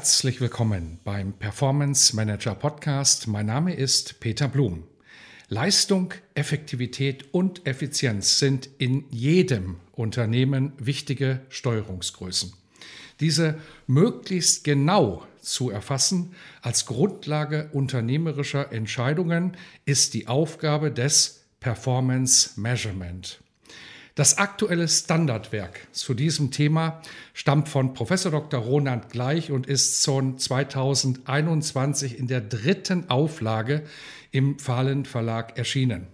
Herzlich willkommen beim Performance Manager Podcast. Mein Name ist Peter Blum. Leistung, Effektivität und Effizienz sind in jedem Unternehmen wichtige Steuerungsgrößen. Diese möglichst genau zu erfassen als Grundlage unternehmerischer Entscheidungen ist die Aufgabe des Performance Measurement. Das aktuelle Standardwerk zu diesem Thema stammt von Professor Dr. Ronald Gleich und ist schon 2021 in der dritten Auflage im Fahlen Verlag erschienen.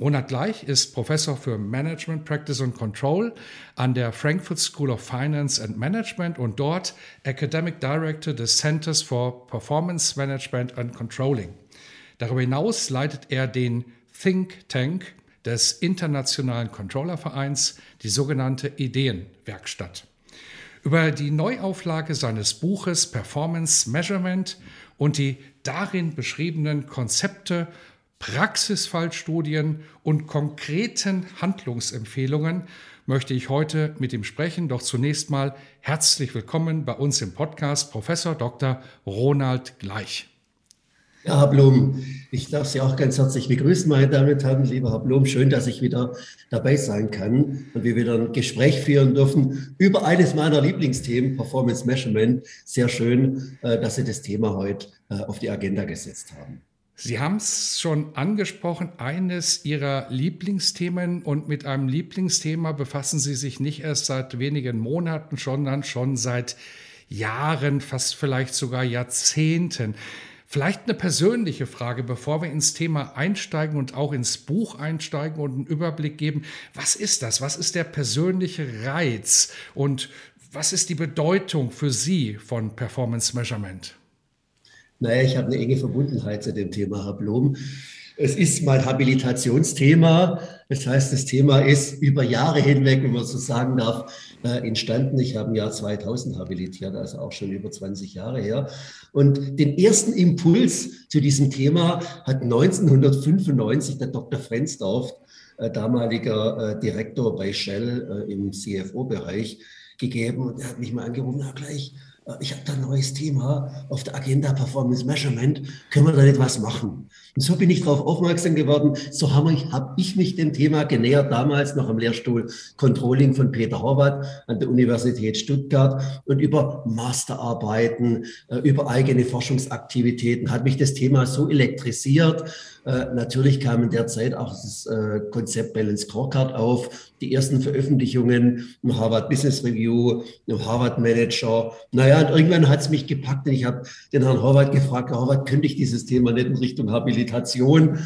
Ronald Gleich ist Professor für Management Practice and Control an der Frankfurt School of Finance and Management und dort Academic Director des Centers for Performance Management and Controlling. Darüber hinaus leitet er den Think Tank des Internationalen Controllervereins, die sogenannte Ideenwerkstatt. Über die Neuauflage seines Buches Performance Measurement und die darin beschriebenen Konzepte, Praxisfallstudien und konkreten Handlungsempfehlungen möchte ich heute mit ihm sprechen. Doch zunächst mal herzlich willkommen bei uns im Podcast Professor Dr. Ronald Gleich. Herr Blum, ich darf Sie auch ganz herzlich begrüßen, meine Damen und Herren. Lieber Herr Blum, schön, dass ich wieder dabei sein kann und wir wieder ein Gespräch führen dürfen über eines meiner Lieblingsthemen, Performance Measurement. Sehr schön, äh, dass Sie das Thema heute äh, auf die Agenda gesetzt haben. Sie haben es schon angesprochen, eines Ihrer Lieblingsthemen und mit einem Lieblingsthema befassen Sie sich nicht erst seit wenigen Monaten, sondern schon seit Jahren, fast vielleicht sogar Jahrzehnten. Vielleicht eine persönliche Frage, bevor wir ins Thema einsteigen und auch ins Buch einsteigen und einen Überblick geben. Was ist das? Was ist der persönliche Reiz? Und was ist die Bedeutung für Sie von Performance Measurement? Naja, ich habe eine enge Verbundenheit zu dem Thema, Herr Blum. Es ist mein Habilitationsthema. Das heißt, das Thema ist über Jahre hinweg, wenn man so sagen darf, äh, entstanden. Ich habe im Jahr 2000 habilitiert, also auch schon über 20 Jahre her. Und den ersten Impuls zu diesem Thema hat 1995 der Dr. Frenzdorf, äh, damaliger äh, Direktor bei Shell im CFO-Bereich, gegeben. Und er hat mich mal angerufen, na gleich, ich habe da ein neues Thema auf der Agenda Performance Measurement, können wir da nicht was machen? Und so bin ich darauf aufmerksam geworden. So habe ich, hab ich mich dem Thema genähert, damals noch am Lehrstuhl Controlling von Peter Horvath an der Universität Stuttgart und über Masterarbeiten, äh, über eigene Forschungsaktivitäten hat mich das Thema so elektrisiert. Äh, natürlich kam in der Zeit auch das äh, Konzept Balance Scorecard auf, die ersten Veröffentlichungen im Harvard Business Review, im Harvard Manager. Naja, und irgendwann hat es mich gepackt und ich habe den Herrn Horvath gefragt, Herr Horvath, könnte ich dieses Thema nicht in Richtung Habilitation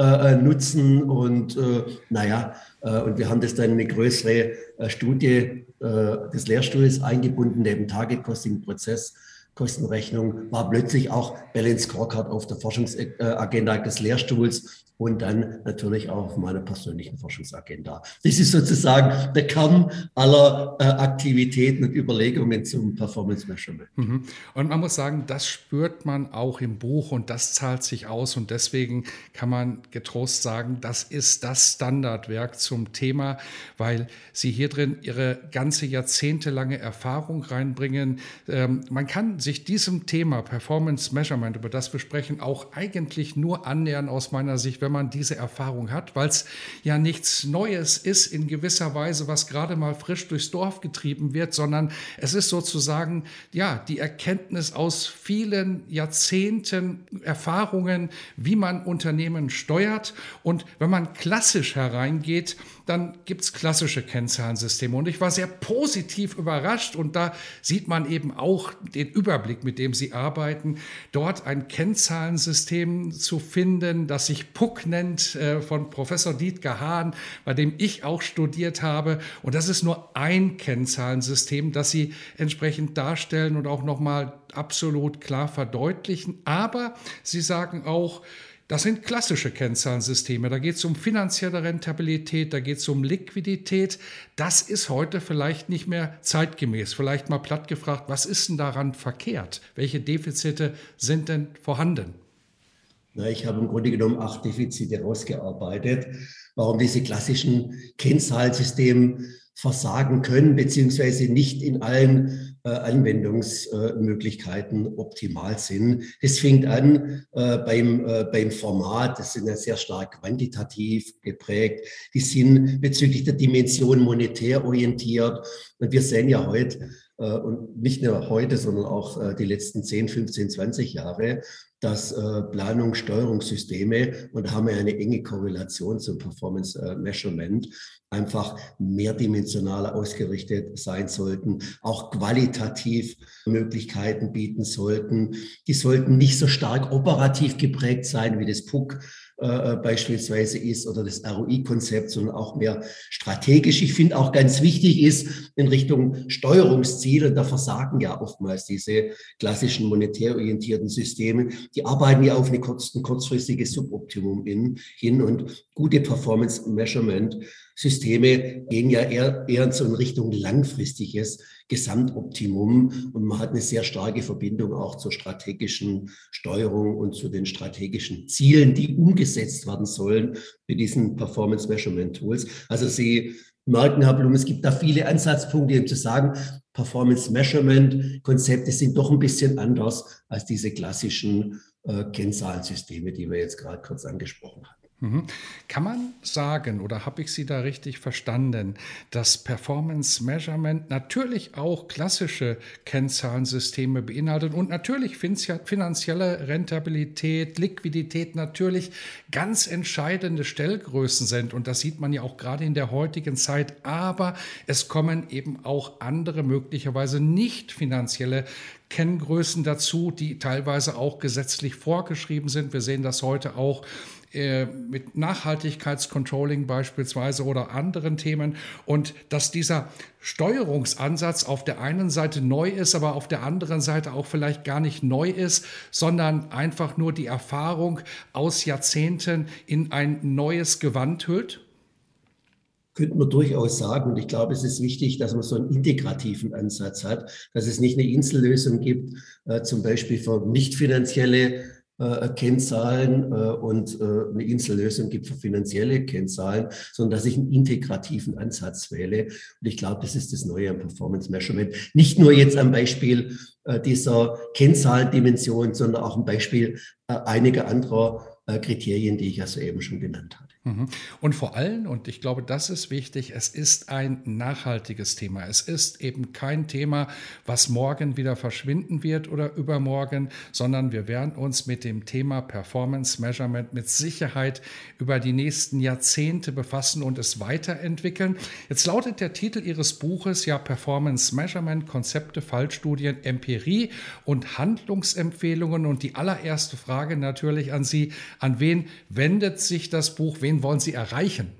äh, äh, nutzen. Und äh, naja, äh, und wir haben das dann in eine größere äh, Studie äh, des Lehrstuhls eingebunden, neben Target Costing Prozess. Kostenrechnung war plötzlich auch Balance Scorecard auf der Forschungsagenda des Lehrstuhls und dann natürlich auch auf meiner persönlichen Forschungsagenda. Das ist sozusagen der Kern aller äh, Aktivitäten und Überlegungen zum Performance Measurement. Mhm. Und man muss sagen, das spürt man auch im Buch und das zahlt sich aus und deswegen kann man getrost sagen, das ist das Standardwerk zum Thema, weil Sie hier drin Ihre ganze jahrzehntelange Erfahrung reinbringen. Ähm, man kann sich diesem Thema Performance Measurement, über das wir sprechen, auch eigentlich nur annähern aus meiner Sicht, wenn man diese Erfahrung hat, weil es ja nichts Neues ist in gewisser Weise, was gerade mal frisch durchs Dorf getrieben wird, sondern es ist sozusagen ja die Erkenntnis aus vielen Jahrzehnten Erfahrungen, wie man Unternehmen steuert. Und wenn man klassisch hereingeht, dann gibt es klassische Kennzahlensysteme. Und ich war sehr positiv überrascht und da sieht man eben auch den Überblick, mit dem Sie arbeiten, dort ein Kennzahlensystem zu finden, das sich PUC nennt, äh, von Professor Dietger Hahn, bei dem ich auch studiert habe. Und das ist nur ein Kennzahlensystem, das Sie entsprechend darstellen und auch nochmal absolut klar verdeutlichen. Aber Sie sagen auch, das sind klassische Kennzahlensysteme. Da geht es um finanzielle Rentabilität, da geht es um Liquidität. Das ist heute vielleicht nicht mehr zeitgemäß. Vielleicht mal platt gefragt, was ist denn daran verkehrt? Welche Defizite sind denn vorhanden? Na, ich habe im Grunde genommen acht Defizite rausgearbeitet, warum diese klassischen Kennzahlensysteme versagen können, beziehungsweise nicht in allen Anwendungsmöglichkeiten optimal sind. Das fängt an äh, beim, äh, beim Format, das sind ja sehr stark quantitativ geprägt, die sind bezüglich der Dimension monetär orientiert. Und wir sehen ja heute, und nicht nur heute, sondern auch die letzten 10, 15, 20 Jahre, dass Planung, Steuerungssysteme, und haben wir eine enge Korrelation zum Performance Measurement, einfach mehrdimensionaler ausgerichtet sein sollten, auch qualitativ Möglichkeiten bieten sollten. Die sollten nicht so stark operativ geprägt sein wie das PUC äh, beispielsweise ist oder das ROI-Konzept, sondern auch mehr strategisch. Ich finde auch ganz wichtig ist in Richtung Steuerungsziele, da versagen ja oftmals diese klassischen monetär orientierten Systeme. Die arbeiten ja auf eine kurz, ein kurzfristiges Suboptimum in, hin und gute Performance Measurement Systeme gehen ja eher, eher so in Richtung langfristiges Gesamtoptimum und man hat eine sehr starke Verbindung auch zur strategischen Steuerung und zu den strategischen Zielen, die umgesetzt werden sollen mit diesen Performance Measurement Tools. Also Sie merken, Herr Blum, es gibt da viele Ansatzpunkte, um zu sagen, Performance Measurement Konzepte sind doch ein bisschen anders als diese klassischen äh, Kennzahlensysteme, die wir jetzt gerade kurz angesprochen haben. Mhm. Kann man sagen, oder habe ich Sie da richtig verstanden, dass Performance Measurement natürlich auch klassische Kennzahlensysteme beinhaltet und natürlich finanzielle Rentabilität, Liquidität natürlich ganz entscheidende Stellgrößen sind. Und das sieht man ja auch gerade in der heutigen Zeit. Aber es kommen eben auch andere, möglicherweise nicht finanzielle Kenngrößen dazu, die teilweise auch gesetzlich vorgeschrieben sind. Wir sehen das heute auch äh, mit Nachhaltigkeitscontrolling beispielsweise oder anderen Themen und dass dieser Steuerungsansatz auf der einen Seite neu ist, aber auf der anderen Seite auch vielleicht gar nicht neu ist, sondern einfach nur die Erfahrung aus Jahrzehnten in ein neues Gewand hüllt? könnte man durchaus sagen. Und ich glaube, es ist wichtig, dass man so einen integrativen Ansatz hat, dass es nicht eine Insellösung gibt, äh, zum Beispiel für nicht finanzielle Kennzahlen äh, und äh, eine Insellösung gibt für finanzielle Kennzahlen, sondern dass ich einen integrativen Ansatz wähle. Und ich glaube, das ist das Neue am Performance Measurement. Nicht nur jetzt am Beispiel äh, dieser Kennzahlendimension, sondern auch am Beispiel äh, einiger anderer äh, Kriterien, die ich ja soeben schon genannt habe. Mhm. Und vor allem, und ich glaube, das ist wichtig, es ist ein nachhaltiges Thema. Es ist eben kein Thema, was morgen wieder verschwinden wird oder übermorgen, sondern wir werden uns mit dem Thema Performance Measurement mit Sicherheit über die nächsten Jahrzehnte befassen und es weiterentwickeln. Jetzt lautet der Titel Ihres Buches ja Performance Measurement, Konzepte, Fallstudien, Empirie und Handlungsempfehlungen. Und die allererste Frage natürlich an Sie, an wen wendet sich das Buch? Wen wen wollen Sie erreichen?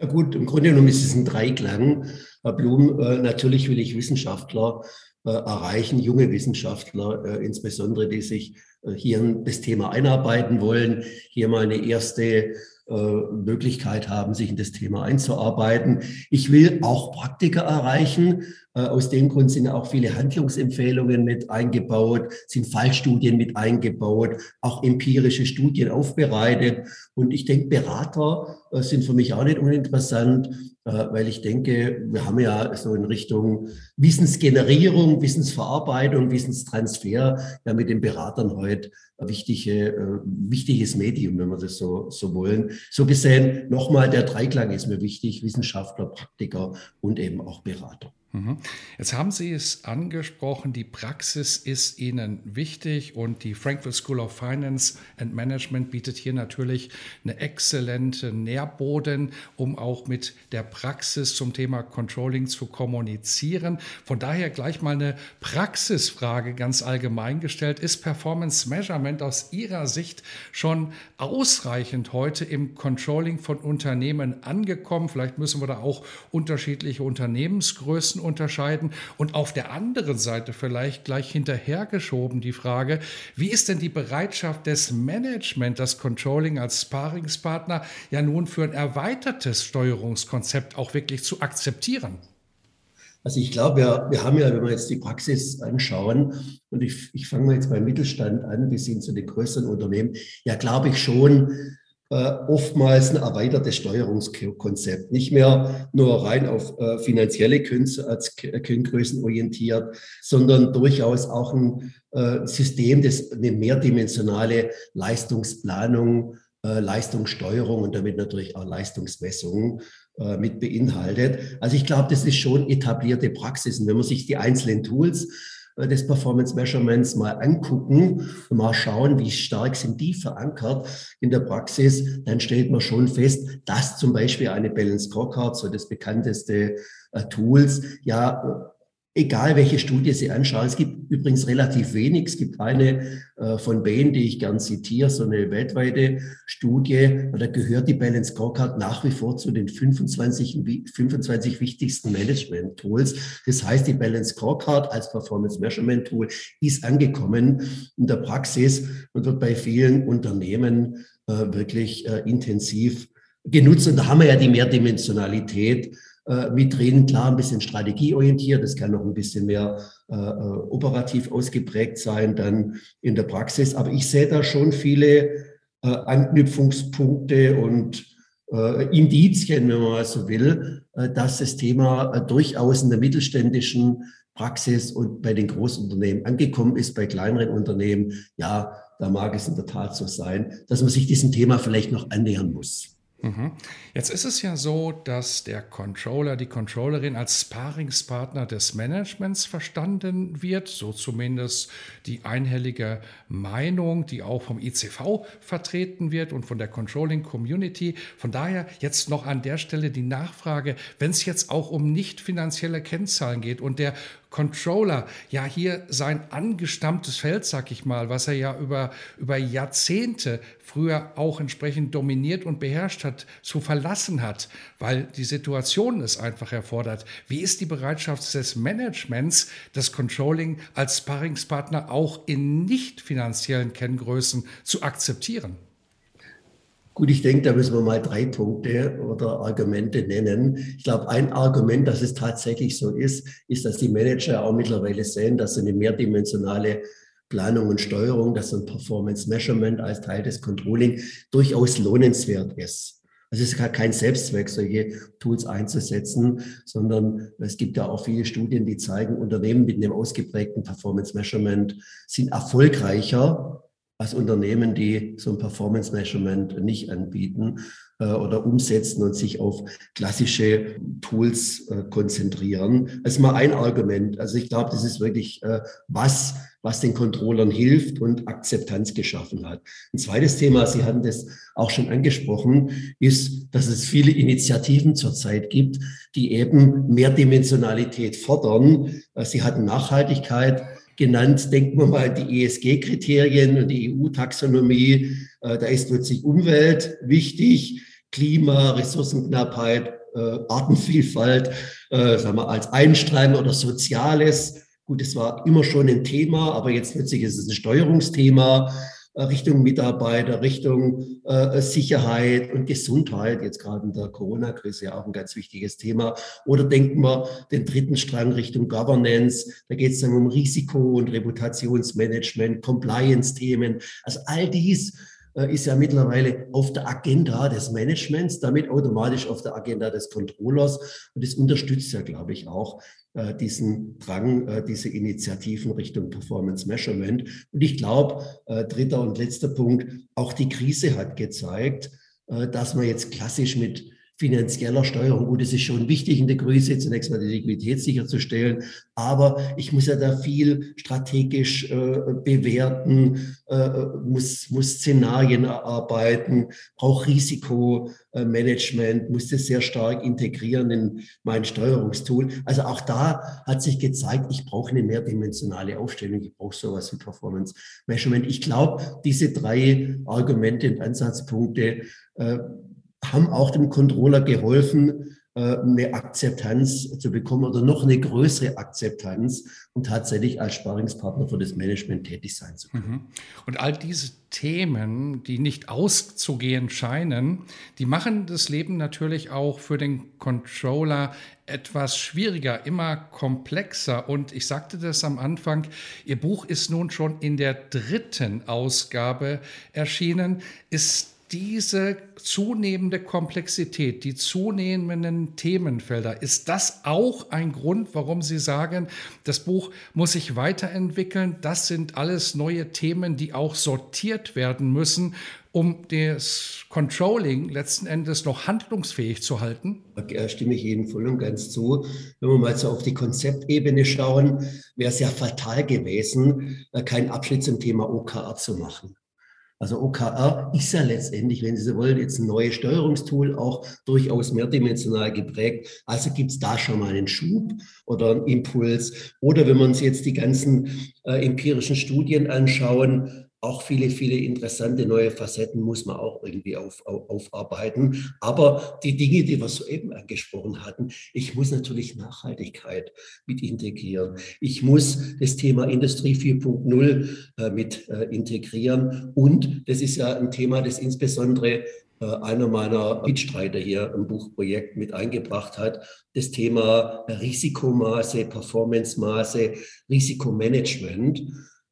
Ja gut, im Grunde genommen ist es ein Dreiklang. Herr Blum, äh, natürlich will ich Wissenschaftler äh, erreichen, junge Wissenschaftler, äh, insbesondere die sich hier in das Thema einarbeiten wollen, hier mal eine erste Möglichkeit haben, sich in das Thema einzuarbeiten. Ich will auch Praktiker erreichen, äh, aus dem Grund sind auch viele Handlungsempfehlungen mit eingebaut, sind Fallstudien mit eingebaut, auch empirische Studien aufbereitet. Und ich denke, Berater äh, sind für mich auch nicht uninteressant, äh, weil ich denke, wir haben ja so in Richtung Wissensgenerierung, Wissensverarbeitung, Wissenstransfer ja mit den Beratern heute ein wichtige, wichtiges Medium, wenn wir das so, so wollen. So gesehen, nochmal, der Dreiklang ist mir wichtig, Wissenschaftler, Praktiker und eben auch Berater. Mhm. Jetzt haben Sie es angesprochen, die Praxis ist Ihnen wichtig und die Frankfurt School of Finance and Management bietet hier natürlich eine exzellente Nährboden, um auch mit der Praxis zum Thema Controlling zu kommunizieren. Von daher gleich mal eine Praxisfrage ganz allgemein gestellt. Ist Performance Measurement aus Ihrer Sicht schon ausreichend heute im Controlling von Unternehmen angekommen? Vielleicht müssen wir da auch unterschiedliche Unternehmensgrößen Nutzen unterscheiden? Und auf der anderen Seite vielleicht gleich hinterhergeschoben die Frage, wie ist denn die Bereitschaft des Management, das Controlling als Sparingspartner ja nun für ein erweitertes Steuerungskonzept auch wirklich zu akzeptieren? Also ich glaube, wir, wir haben ja, wenn wir jetzt die Praxis anschauen, und ich, ich fange mal jetzt beim Mittelstand an, bis hin zu den größeren Unternehmen, ja, glaube ich schon, äh, oftmals ein erweitertes Steuerungskonzept, nicht mehr nur rein auf äh, finanzielle Kenngrößen orientiert, sondern durchaus auch ein äh, System, das eine mehrdimensionale Leistungsplanung, Leistungssteuerung und damit natürlich auch Leistungsmessung mit beinhaltet. Also ich glaube, das ist schon etablierte Praxis. Und wenn man sich die einzelnen Tools äh, des Performance Measurements mal angucken und mal schauen, wie stark sind die verankert in der Praxis, dann stellt man schon fest, dass zum Beispiel eine Balance Scorecard, so das bekannteste äh, Tools, ja egal welche Studie Sie anschauen. Es gibt übrigens relativ wenig. Es gibt eine äh, von Bain, die ich gern zitiere, so eine weltweite Studie. Da gehört die Balance Scorecard nach wie vor zu den 25, 25 wichtigsten Management-Tools. Das heißt, die Balance Scorecard als Performance Measurement Tool ist angekommen in der Praxis und wird bei vielen Unternehmen äh, wirklich äh, intensiv genutzt. Und da haben wir ja die Mehrdimensionalität äh, mit drin. Klar, ein bisschen strategieorientiert, das kann noch ein bisschen mehr äh, äh, operativ ausgeprägt sein dann in der Praxis. Aber ich sehe da schon viele äh, Anknüpfungspunkte und äh, Indizien, wenn man mal so will, äh, dass das Thema durchaus in der mittelständischen Praxis und bei den Großunternehmen angekommen ist, bei kleineren Unternehmen, ja, da mag es in der Tat so sein, dass man sich diesem Thema vielleicht noch annähern muss. Mhm. Jetzt ist es ja so, dass der Controller, die Controllerin als Sparingspartner des Managements verstanden wird, so zumindest die einhellige Meinung, die auch vom ICV vertreten wird und von der Controlling Community. Von daher jetzt noch an der Stelle die Nachfrage, wenn es jetzt auch um nicht finanzielle Kennzahlen geht und der Controller ja hier sein angestammtes Feld, sag ich mal, was er ja über, über Jahrzehnte früher auch entsprechend dominiert und beherrscht hat, zu verlassen hat, weil die Situation es einfach erfordert. Wie ist die Bereitschaft des Managements, das Controlling als Sparringspartner auch in nicht finanziellen Kenngrößen zu akzeptieren? Gut, ich denke, da müssen wir mal drei Punkte oder Argumente nennen. Ich glaube, ein Argument, dass es tatsächlich so ist, ist, dass die Manager auch mittlerweile sehen, dass eine mehrdimensionale Planung und Steuerung, dass ein Performance Measurement als Teil des Controlling durchaus lohnenswert ist. Also es ist kein Selbstzweck, solche Tools einzusetzen, sondern es gibt ja auch viele Studien, die zeigen, Unternehmen mit einem ausgeprägten Performance Measurement sind erfolgreicher als Unternehmen, die so ein Performance Measurement nicht anbieten äh, oder umsetzen und sich auf klassische Tools äh, konzentrieren. Das ist mal ein Argument. Also ich glaube, das ist wirklich äh, was, was den Controllern hilft und Akzeptanz geschaffen hat. Ein zweites Thema, Sie hatten das auch schon angesprochen, ist, dass es viele Initiativen zurzeit gibt, die eben Mehrdimensionalität fordern. Äh, Sie hatten Nachhaltigkeit genannt. Denken wir mal die ESG-Kriterien und die EU-Taxonomie. Äh, da ist plötzlich Umwelt wichtig, Klima, Ressourcenknappheit, äh, Artenvielfalt, äh, sagen wir als Einstrahlen oder Soziales. Gut, es war immer schon ein Thema, aber jetzt plötzlich ist es ein Steuerungsthema. Richtung Mitarbeiter, Richtung äh, Sicherheit und Gesundheit, jetzt gerade in der Corona-Krise ja auch ein ganz wichtiges Thema. Oder denken wir den dritten Strang Richtung Governance, da geht es dann um Risiko- und Reputationsmanagement, Compliance-Themen. Also all dies ist ja mittlerweile auf der Agenda des Managements, damit automatisch auf der Agenda des Controllers. Und das unterstützt ja, glaube ich, auch äh, diesen Drang, äh, diese Initiativen Richtung Performance Measurement. Und ich glaube, äh, dritter und letzter Punkt, auch die Krise hat gezeigt, dass man jetzt klassisch mit finanzieller Steuerung. Gut, es ist schon wichtig in der Größe, zunächst mal die Liquidität sicherzustellen, aber ich muss ja da viel strategisch äh, bewerten, äh, muss, muss Szenarien erarbeiten, brauche Risikomanagement, muss das sehr stark integrieren in mein Steuerungstool. Also auch da hat sich gezeigt, ich brauche eine mehrdimensionale Aufstellung, ich brauche sowas wie Performance Measurement. Ich glaube, diese drei Argumente und Ansatzpunkte äh, haben auch dem Controller geholfen, äh, eine Akzeptanz zu bekommen oder noch eine größere Akzeptanz und tatsächlich als Sparingspartner für das Management tätig sein zu können. Mhm. Und all diese Themen, die nicht auszugehen scheinen, die machen das Leben natürlich auch für den Controller etwas schwieriger, immer komplexer. Und ich sagte das am Anfang, Ihr Buch ist nun schon in der dritten Ausgabe erschienen. Ist diese zunehmende Komplexität, die zunehmenden Themenfelder, ist das auch ein Grund, warum Sie sagen, das Buch muss sich weiterentwickeln? Das sind alles neue Themen, die auch sortiert werden müssen, um das Controlling letzten Endes noch handlungsfähig zu halten? Da stimme ich Ihnen voll und ganz zu. Wenn wir mal so auf die Konzeptebene schauen, wäre es ja fatal gewesen, keinen Abschnitt zum Thema OKR zu machen. Also OKR ist ja letztendlich, wenn Sie so wollen, jetzt ein neues Steuerungstool, auch durchaus mehrdimensional geprägt. Also gibt es da schon mal einen Schub oder einen Impuls. Oder wenn wir uns jetzt die ganzen äh, empirischen Studien anschauen, auch viele, viele interessante neue Facetten muss man auch irgendwie auf, auf, aufarbeiten. Aber die Dinge, die wir soeben angesprochen hatten, ich muss natürlich Nachhaltigkeit mit integrieren. Ich muss das Thema Industrie 4.0 äh, mit äh, integrieren. Und das ist ja ein Thema, das insbesondere äh, einer meiner Mitstreiter hier im Buchprojekt mit eingebracht hat, das Thema Risikomaße, Performancemaße, Risikomanagement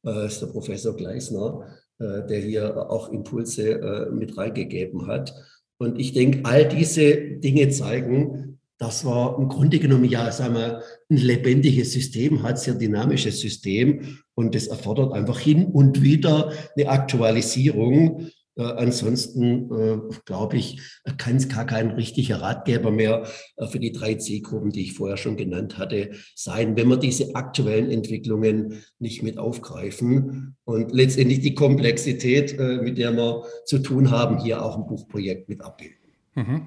ist der Professor Gleisner, äh, der hier auch Impulse äh, mit reingegeben hat. Und ich denke, all diese Dinge zeigen, dass wir im Grunde genommen ja, sagen wir, ein lebendiges System hat, sehr dynamisches System. Und das erfordert einfach hin und wieder eine Aktualisierung äh, ansonsten äh, glaube ich, kann es gar kein richtiger Ratgeber mehr äh, für die drei C-Gruppen, die ich vorher schon genannt hatte, sein, wenn wir diese aktuellen Entwicklungen nicht mit aufgreifen und letztendlich die Komplexität, äh, mit der wir zu tun haben, hier auch ein Buchprojekt mit abbilden. Mhm.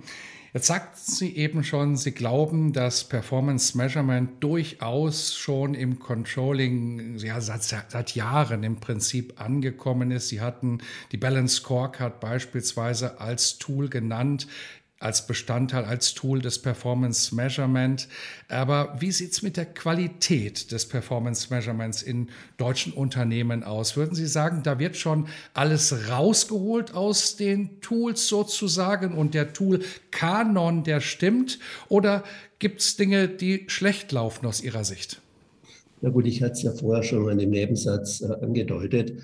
Jetzt sagt sie eben schon, Sie glauben, dass Performance Measurement durchaus schon im Controlling ja, seit, seit Jahren im Prinzip angekommen ist. Sie hatten die Balance Scorecard beispielsweise als Tool genannt als Bestandteil, als Tool des Performance Measurement. Aber wie sieht es mit der Qualität des Performance Measurements in deutschen Unternehmen aus? Würden Sie sagen, da wird schon alles rausgeholt aus den Tools sozusagen und der Tool-Kanon, der stimmt? Oder gibt es Dinge, die schlecht laufen aus Ihrer Sicht? Na gut, ich hatte es ja vorher schon in dem Nebensatz äh, angedeutet.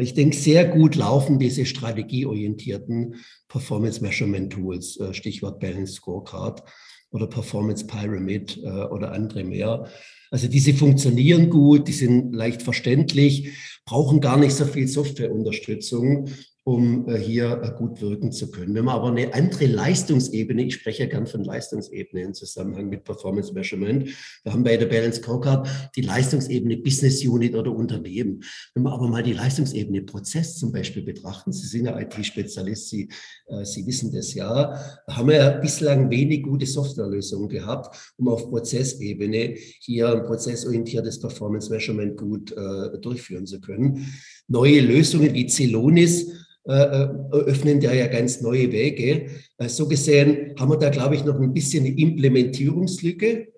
Ich denke, sehr gut laufen diese strategieorientierten Performance Measurement Tools, äh, Stichwort Balance Scorecard oder Performance Pyramid äh, oder andere mehr. Also diese funktionieren gut, die sind leicht verständlich, brauchen gar nicht so viel Softwareunterstützung um äh, hier äh, gut wirken zu können. Wenn man aber eine andere Leistungsebene, ich spreche ja gern von Leistungsebene im Zusammenhang mit Performance Measurement, wir haben bei der Balance Scorecard die Leistungsebene Business Unit oder Unternehmen. Wenn wir aber mal die Leistungsebene Prozess zum Beispiel betrachten, Sie sind ja IT-Spezialist, Sie, äh, Sie wissen das ja, haben wir ja bislang wenig gute Softwarelösungen gehabt, um auf Prozessebene hier ein prozessorientiertes Performance Measurement gut äh, durchführen zu können. Neue Lösungen wie Celonis äh, äh, öffnen da ja ganz neue Wege. Äh, so gesehen haben wir da, glaube ich, noch ein bisschen eine Implementierungslücke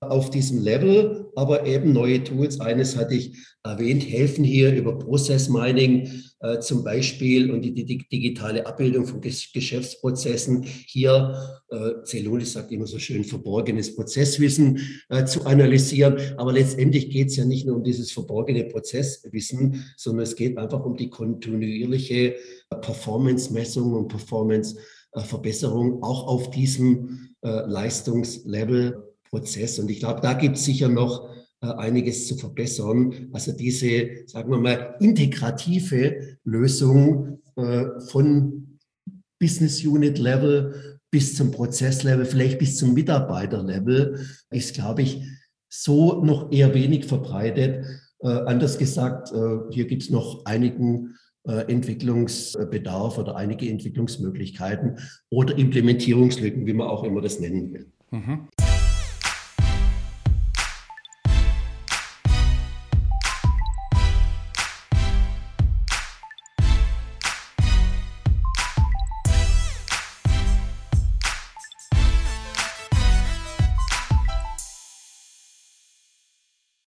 auf diesem Level, aber eben neue Tools, eines hatte ich erwähnt, helfen hier über Process Mining äh, zum Beispiel und die, die, digitale Abbildung von Geschäftsprozessen hier, äh, Celonis sagt immer so schön, verborgenes Prozesswissen äh, zu analysieren. Aber letztendlich geht es ja nicht nur um dieses verborgene Prozesswissen, sondern es geht einfach um die kontinuierliche Performance-Messung und Performance-Verbesserung auch auf diesem äh, Leistungslevel Prozess. Und ich glaube, da gibt es sicher noch äh, einiges zu verbessern. Also diese, sagen wir mal, integrative Lösung äh, von Business Unit Level bis zum Prozesslevel, vielleicht bis zum Mitarbeiterlevel, ist, glaube ich, so noch eher wenig verbreitet. Äh, anders gesagt, äh, hier gibt es noch einigen Entwicklungsbedarf oder einige Entwicklungsmöglichkeiten oder Implementierungslücken, wie man auch immer das nennen will. Mhm.